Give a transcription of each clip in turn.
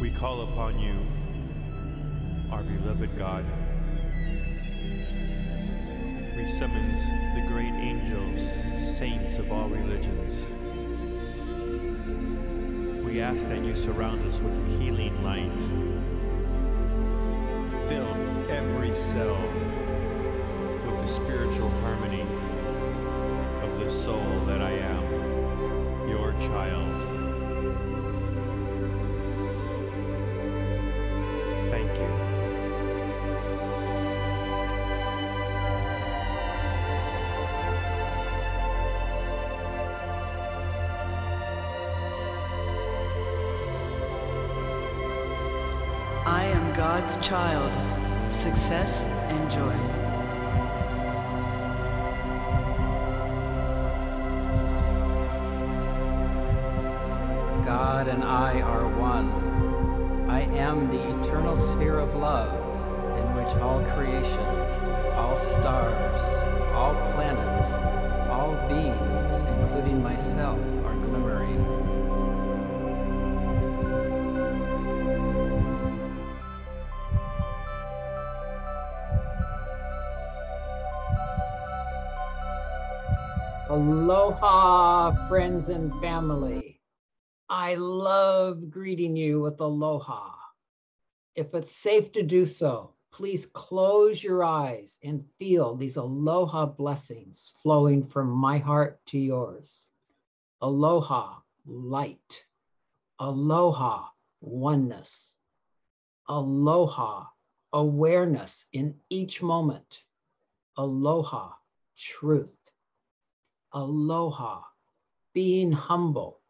We call upon you, our beloved God. We summons the great angels, saints of all religions. We ask that you surround us with healing light. Fill every cell with the spiritual harmony of the soul that I am, your child. God's child. Success and joy. God and I are one. I am the eternal sphere of love in which all creation, all stars, all planets, all beings, including myself, friends and family. I love greeting you with aloha. If it's safe to do so, please close your eyes and feel these aloha blessings flowing from my heart to yours. Aloha, light. Aloha, oneness. Aloha, awareness in each moment. Aloha, truth. Aloha, being humble.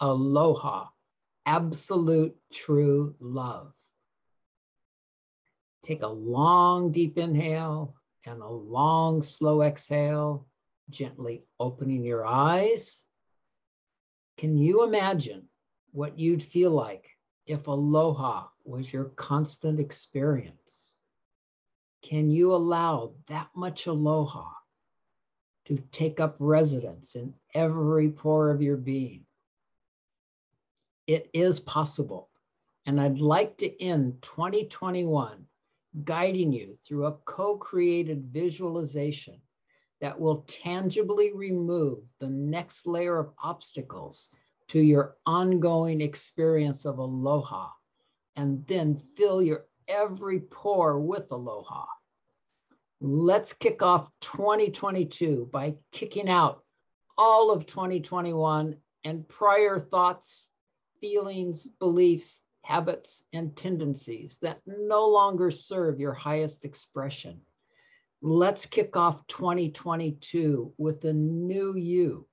Aloha, absolute true love. Take a long, deep inhale and a long, slow exhale, gently opening your eyes. Can you imagine what you'd feel like if aloha was your constant experience? Can you allow that much aloha to take up residence in every pore of your being. It is possible. And I'd like to end 2021 guiding you through a co created visualization that will tangibly remove the next layer of obstacles to your ongoing experience of aloha, and then fill your every pore with aloha. Let's kick off 2022 by kicking out all of 2021 and prior thoughts, feelings, beliefs, habits, and tendencies that no longer serve your highest expression. Let's kick off 2022 with a new you.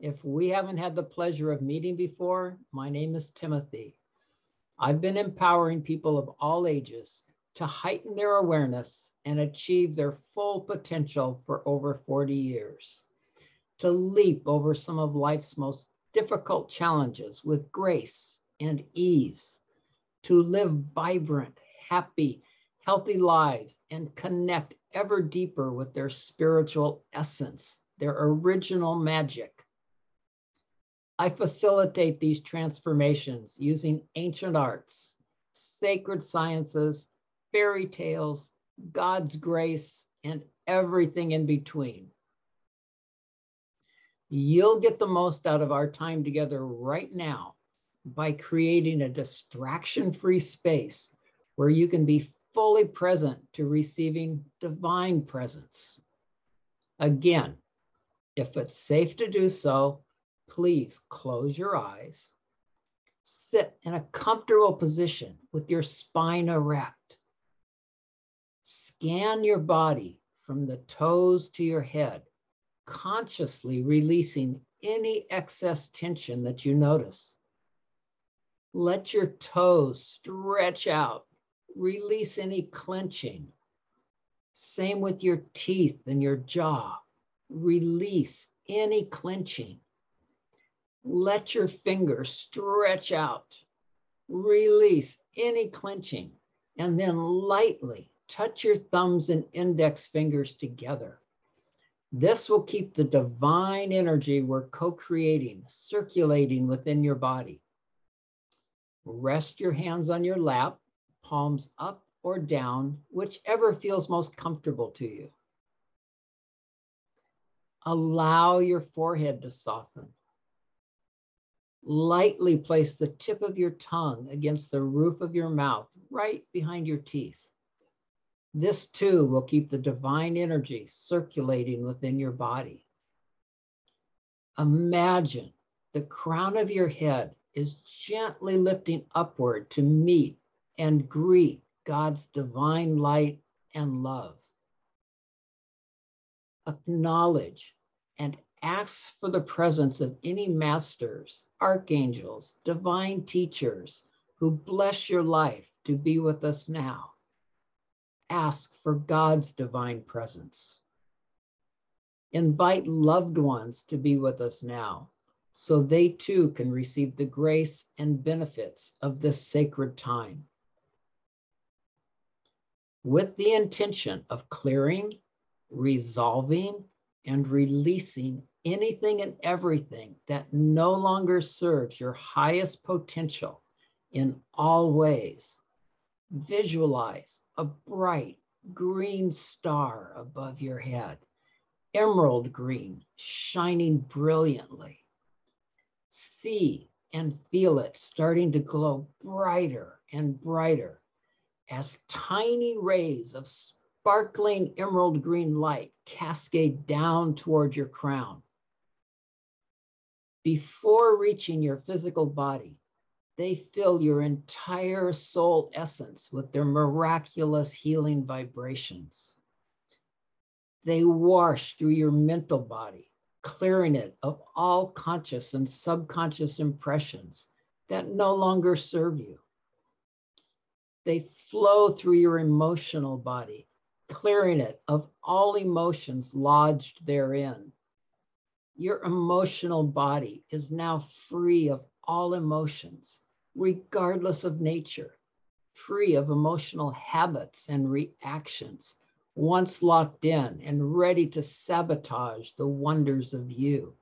If we haven't had the pleasure of meeting before, my name is Timothy. I've been empowering people of all ages to heighten their awareness and achieve their full potential for over 40 years, to leap over some of life's most difficult challenges with grace and ease, to live vibrant, happy, healthy lives and connect ever deeper with their spiritual essence, their original magic. I facilitate these transformations using ancient arts, sacred sciences, fairy tales, God's grace, and everything in between. You'll get the most out of our time together right now by creating a distraction free space where you can be fully present to receiving divine presence. Again, if it's safe to do so, please close your eyes. Sit in a comfortable position with your spine erect. Scan your body from the toes to your head, consciously releasing any excess tension that you notice. Let your toes stretch out, release any clenching. Same with your teeth and your jaw, release any clenching. Let your fingers stretch out, release any clenching, and then lightly touch your thumbs and index fingers together. This will keep the divine energy we're co creating circulating within your body. Rest your hands on your lap, palms up or down, whichever feels most comfortable to you. Allow your forehead to soften. Lightly place the tip of your tongue against the roof of your mouth, right behind your teeth. This too will keep the divine energy circulating within your body. Imagine the crown of your head is gently lifting upward to meet and greet God's divine light and love. Acknowledge and ask for the presence of any masters, archangels, divine teachers who bless your life to be with us now. Ask for God's divine presence. Invite loved ones to be with us now so they too can receive the grace and benefits of this sacred time. With the intention of clearing, resolving, and releasing anything and everything that no longer serves your highest potential in all ways. Visualize a bright green star above your head, emerald green, shining brilliantly. See and feel it starting to glow brighter and brighter as tiny rays of sparkling emerald green light cascade down towards your crown. Before reaching your physical body, they fill your entire soul essence with their miraculous healing vibrations. They wash through your mental body, clearing it of all conscious and subconscious impressions that no longer serve you. They flow through your emotional body, clearing it of all emotions lodged therein. Your emotional body is now free of all emotions, regardless of nature, free of emotional habits and reactions, once locked in and ready to sabotage the wonders of you.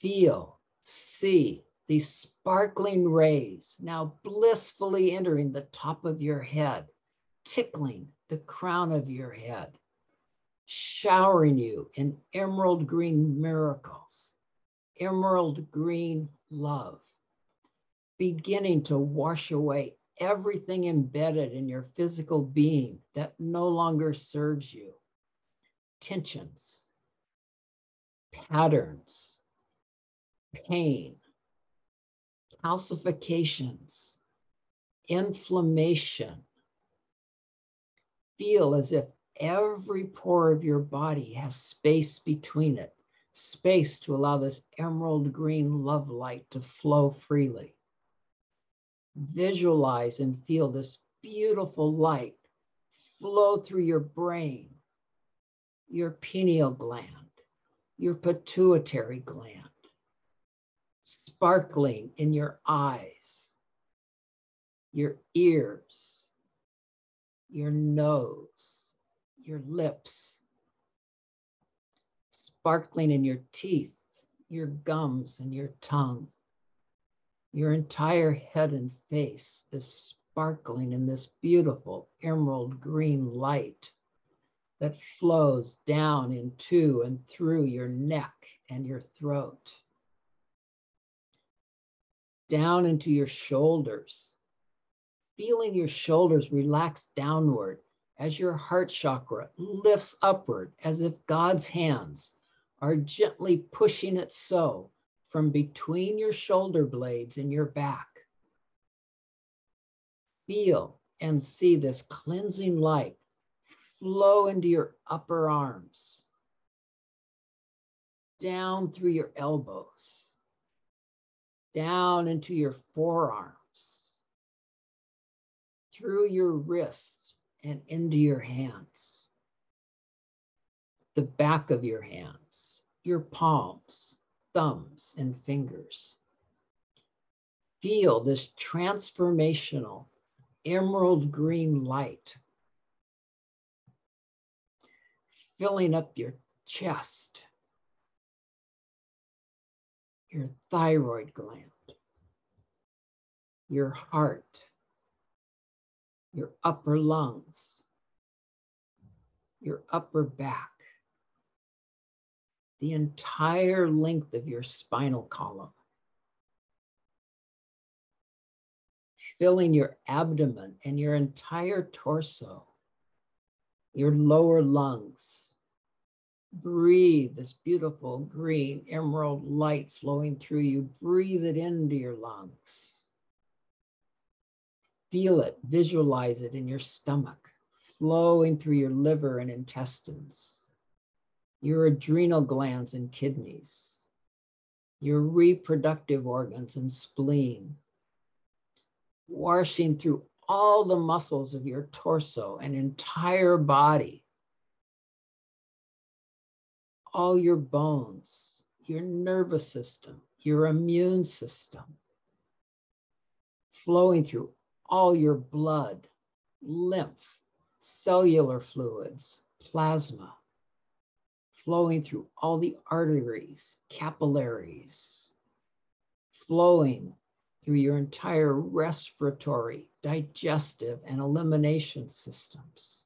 Feel, see, these sparkling rays now blissfully entering the top of your head, tickling the crown of your head, showering you in emerald green miracles, emerald green love, beginning to wash away everything embedded in your physical being that no longer serves you tensions, patterns, pain calcifications, inflammation. Feel as if every pore of your body has space between it, space to allow this emerald green love light to flow freely. Visualize and feel this beautiful light flow through your brain, your pineal gland, your pituitary gland sparkling in your eyes, your ears, your nose, your lips, sparkling in your teeth, your gums, and your tongue. Your entire head and face is sparkling in this beautiful emerald green light that flows down into and through your neck and your throat down into your shoulders, feeling your shoulders relax downward as your heart chakra lifts upward as if God's hands are gently pushing it so from between your shoulder blades and your back. Feel and see this cleansing light flow into your upper arms, down through your elbows down into your forearms, through your wrists, and into your hands, the back of your hands, your palms, thumbs, and fingers. Feel this transformational emerald green light filling up your chest your thyroid gland, your heart, your upper lungs, your upper back, the entire length of your spinal column. Filling your abdomen and your entire torso, your lower lungs. Breathe this beautiful green emerald light flowing through you. Breathe it into your lungs. Feel it, visualize it in your stomach, flowing through your liver and intestines your adrenal glands and kidneys, your reproductive organs and spleen, washing through all the muscles of your torso and entire body, all your bones, your nervous system, your immune system, flowing through all your blood, lymph, cellular fluids, plasma flowing through all the arteries, capillaries, flowing through your entire respiratory, digestive, and elimination systems.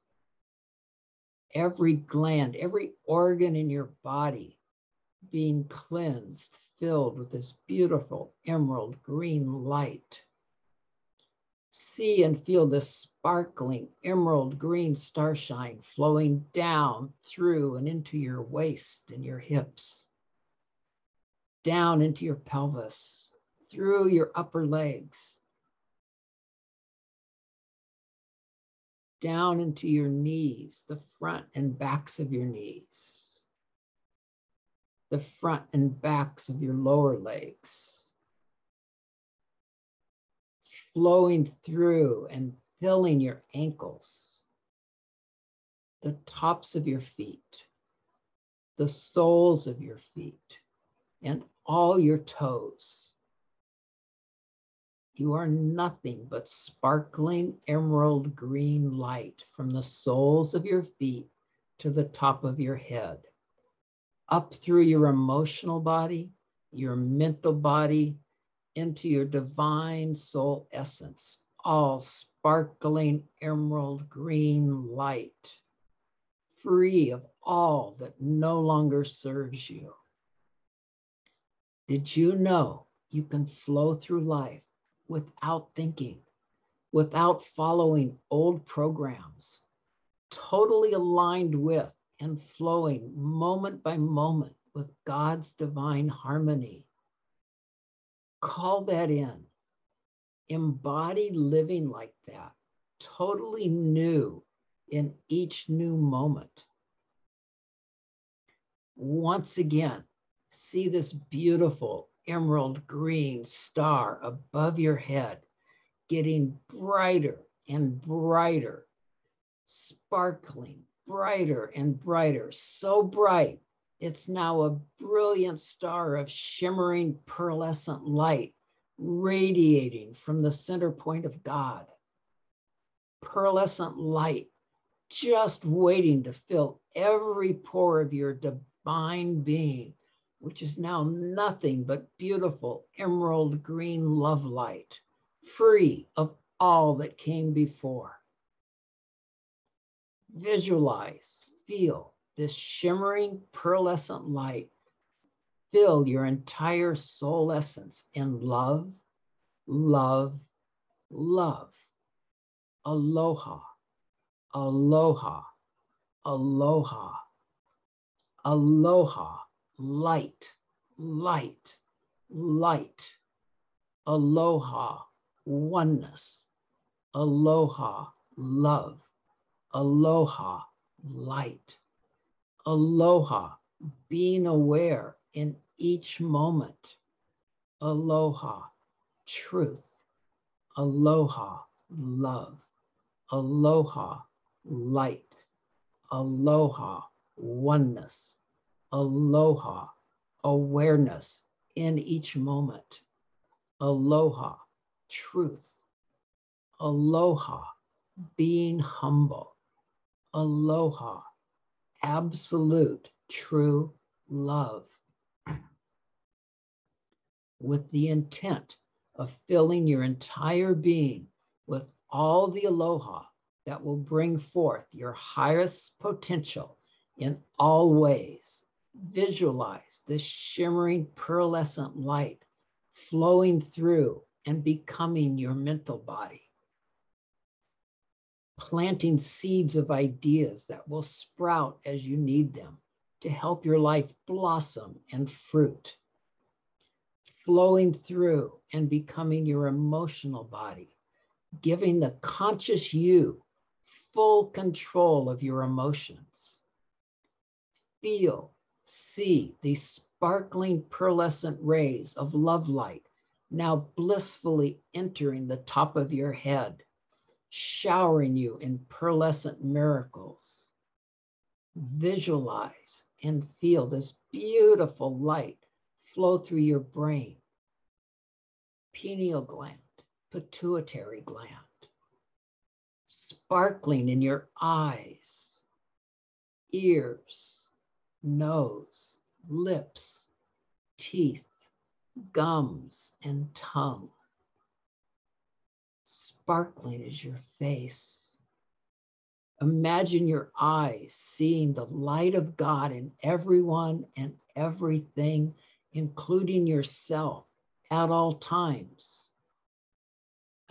Every gland, every organ in your body being cleansed, filled with this beautiful emerald green light see and feel the sparkling emerald green starshine flowing down through and into your waist and your hips, down into your pelvis, through your upper legs, down into your knees, the front and backs of your knees, the front and backs of your lower legs flowing through and filling your ankles, the tops of your feet, the soles of your feet, and all your toes. You are nothing but sparkling emerald green light from the soles of your feet to the top of your head, up through your emotional body, your mental body, into your divine soul essence, all sparkling emerald green light, free of all that no longer serves you. Did you know you can flow through life without thinking, without following old programs, totally aligned with and flowing moment by moment with God's divine harmony? Call that in. Embody living like that, totally new in each new moment. Once again, see this beautiful emerald green star above your head, getting brighter and brighter, sparkling brighter and brighter, so bright it's now a brilliant star of shimmering pearlescent light radiating from the center point of God. Pearlescent light just waiting to fill every pore of your divine being, which is now nothing but beautiful emerald green love light, free of all that came before. Visualize, feel, this shimmering pearlescent light fill your entire soul essence in love, love, love. Aloha, aloha, aloha, aloha, light, light, light, aloha, oneness, aloha, love, aloha, light aloha, being aware in each moment. Aloha, truth. Aloha, love. Aloha, light. Aloha, oneness. Aloha, awareness in each moment. Aloha, truth. Aloha, being humble. Aloha, absolute true love with the intent of filling your entire being with all the aloha that will bring forth your highest potential in all ways. Visualize this shimmering pearlescent light flowing through and becoming your mental body. Planting seeds of ideas that will sprout as you need them to help your life blossom and fruit. Flowing through and becoming your emotional body, giving the conscious you full control of your emotions. Feel, see these sparkling pearlescent rays of love light now blissfully entering the top of your head, showering you in pearlescent miracles. Visualize and feel this beautiful light flow through your brain, pineal gland, pituitary gland, sparkling in your eyes, ears, nose, lips, teeth, gums, and tongue. Sparkling is your face. Imagine your eyes seeing the light of God in everyone and everything, including yourself at all times.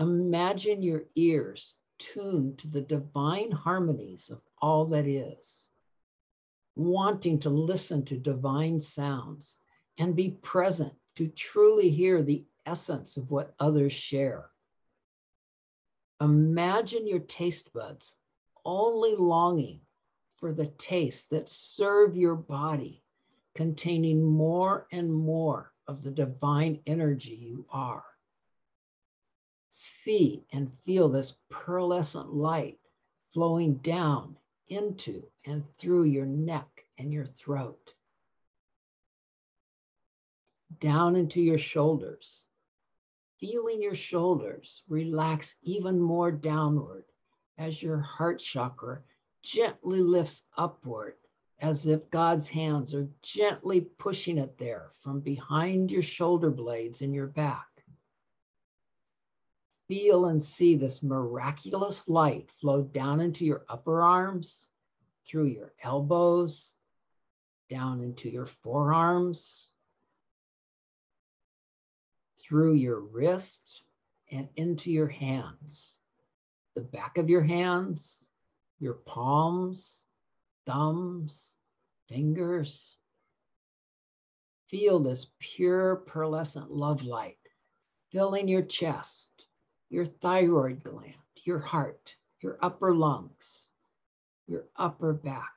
Imagine your ears tuned to the divine harmonies of all that is, wanting to listen to divine sounds and be present to truly hear the essence of what others share. Imagine your taste buds only longing for the tastes that serve your body, containing more and more of the divine energy you are. See and feel this pearlescent light flowing down into and through your neck and your throat, down into your shoulders. Feeling your shoulders relax even more downward as your heart chakra gently lifts upward, as if God's hands are gently pushing it there from behind your shoulder blades in your back. Feel and see this miraculous light flow down into your upper arms, through your elbows, down into your forearms, through your wrists and into your hands the back of your hands, your palms, thumbs, fingers. Feel this pure pearlescent love light filling your chest, your thyroid gland, your heart, your upper lungs, your upper back,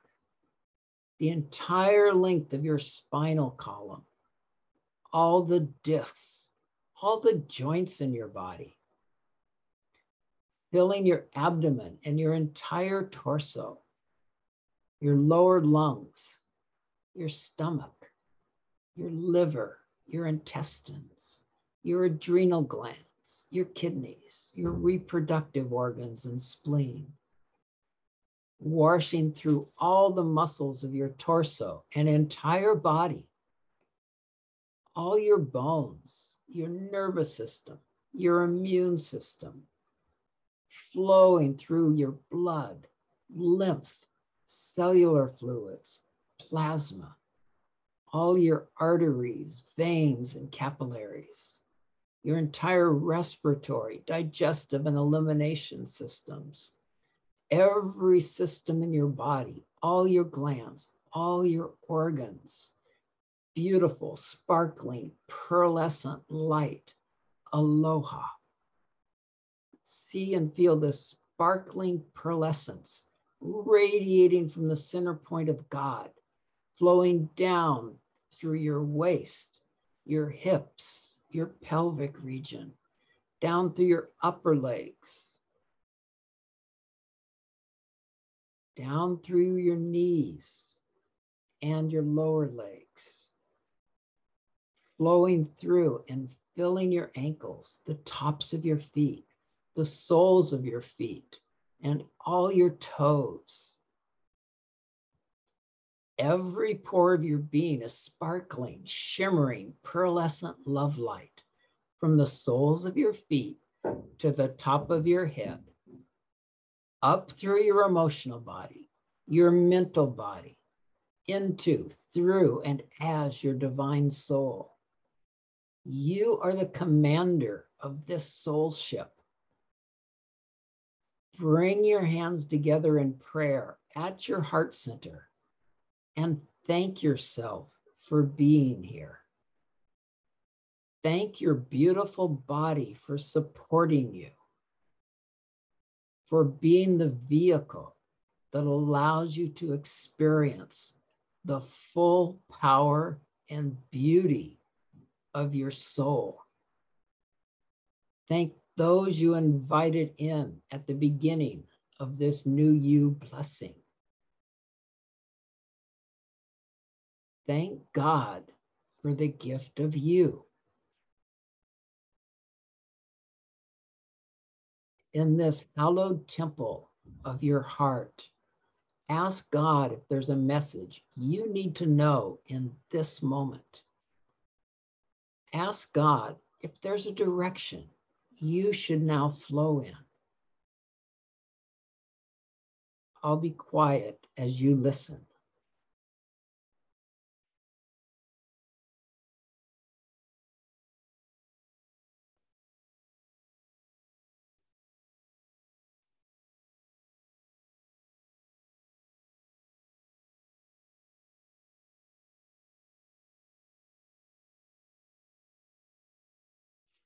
the entire length of your spinal column, all the discs, all the joints in your body. Filling your abdomen and your entire torso, your lower lungs, your stomach, your liver, your intestines, your adrenal glands, your kidneys, your reproductive organs and spleen, washing through all the muscles of your torso and entire body, all your bones, your nervous system, your immune system, flowing through your blood, lymph, cellular fluids, plasma, all your arteries, veins, and capillaries, your entire respiratory, digestive, and elimination systems, every system in your body, all your glands, all your organs. Beautiful, sparkling, pearlescent light. Aloha see and feel this sparkling pearlescence radiating from the center point of God, flowing down through your waist, your hips, your pelvic region, down through your upper legs, down through your knees and your lower legs, flowing through and filling your ankles, the tops of your feet, the soles of your feet, and all your toes. Every pore of your being is sparkling, shimmering, pearlescent love light from the soles of your feet to the top of your head, up through your emotional body, your mental body, into, through, and as your divine soul. You are the commander of this soul ship. Bring your hands together in prayer at your heart center and thank yourself for being here. Thank your beautiful body for supporting you, for being the vehicle that allows you to experience the full power and beauty of your soul. Thank those you invited in at the beginning of this new you blessing. Thank God for the gift of you. In this hallowed temple of your heart, ask God if there's a message you need to know in this moment. Ask God if there's a direction you should now flow in. I'll be quiet as you listen.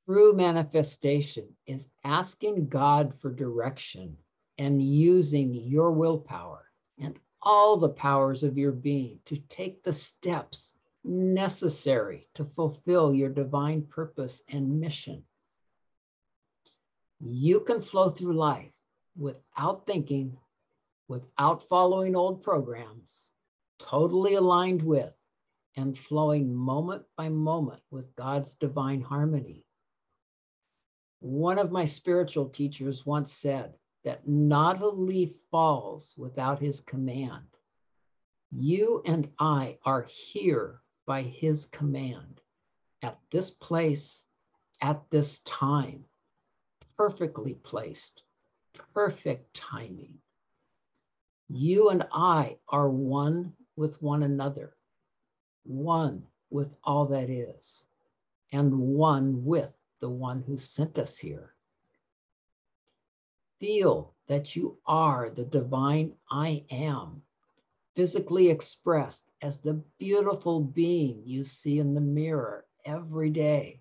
True manifestation is asking God for direction and using your willpower and all the powers of your being to take the steps necessary to fulfill your divine purpose and mission. You can flow through life without thinking, without following old programs, totally aligned with and flowing moment by moment with God's divine harmony. One of my spiritual teachers once said that not a leaf falls without his command. You and I are here by his command at this place, at this time, perfectly placed, perfect timing. You and I are one with one another, one with all that is, and one with the one who sent us here. Feel that you are the divine I am, physically expressed as the beautiful being you see in the mirror every day.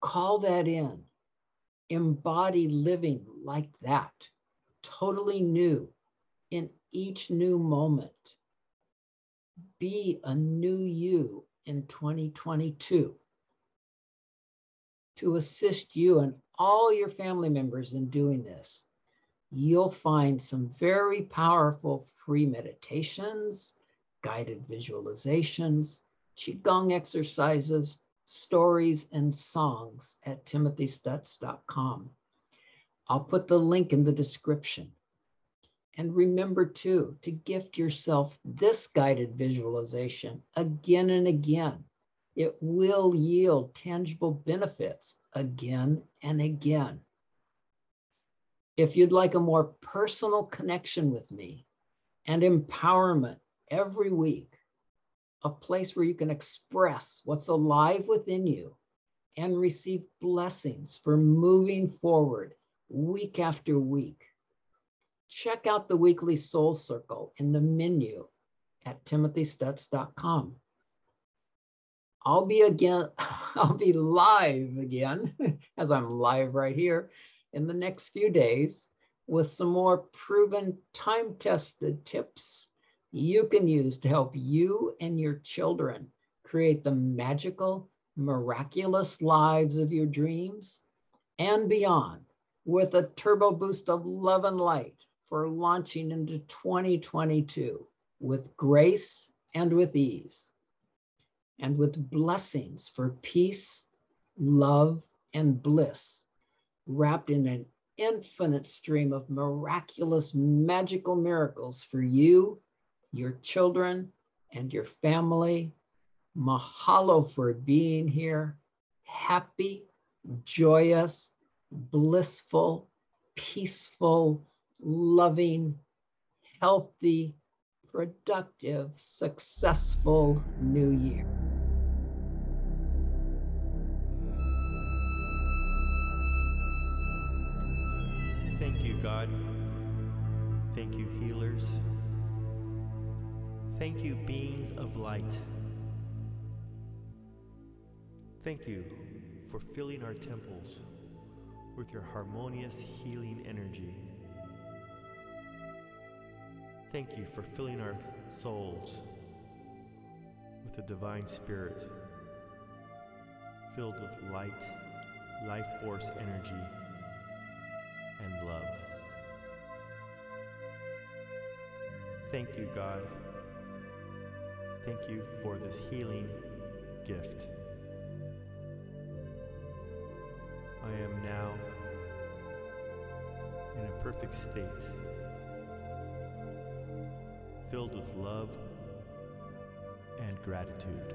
Call that in. Embody living like that, totally new in each new moment. Be a new you in 2022 to assist you and all your family members in doing this. You'll find some very powerful free meditations, guided visualizations, Qigong exercises, stories, and songs at timothystuts.com. I'll put the link in the description. And remember too to gift yourself this guided visualization again and again it will yield tangible benefits again and again. If you'd like a more personal connection with me and empowerment every week, a place where you can express what's alive within you and receive blessings for moving forward week after week. Check out the weekly soul circle in the menu at timothystuts.com. I'll be again, I'll be live again, as I'm live right here in the next few days with some more proven time tested tips you can use to help you and your children create the magical, miraculous lives of your dreams and beyond with a turbo boost of love and light for launching into 2022 with grace and with ease and with blessings for peace, love, and bliss, wrapped in an infinite stream of miraculous, magical miracles for you, your children, and your family. Mahalo for being here. happy, joyous, blissful, peaceful, loving, healthy, productive, successful new year. God. Thank you, healers. Thank you, beings of light. Thank you for filling our temples with your harmonious healing energy. Thank you for filling our souls with the divine spirit filled with light, life force energy, and love. Thank you, God. Thank you for this healing gift. I am now in a perfect state, filled with love and gratitude.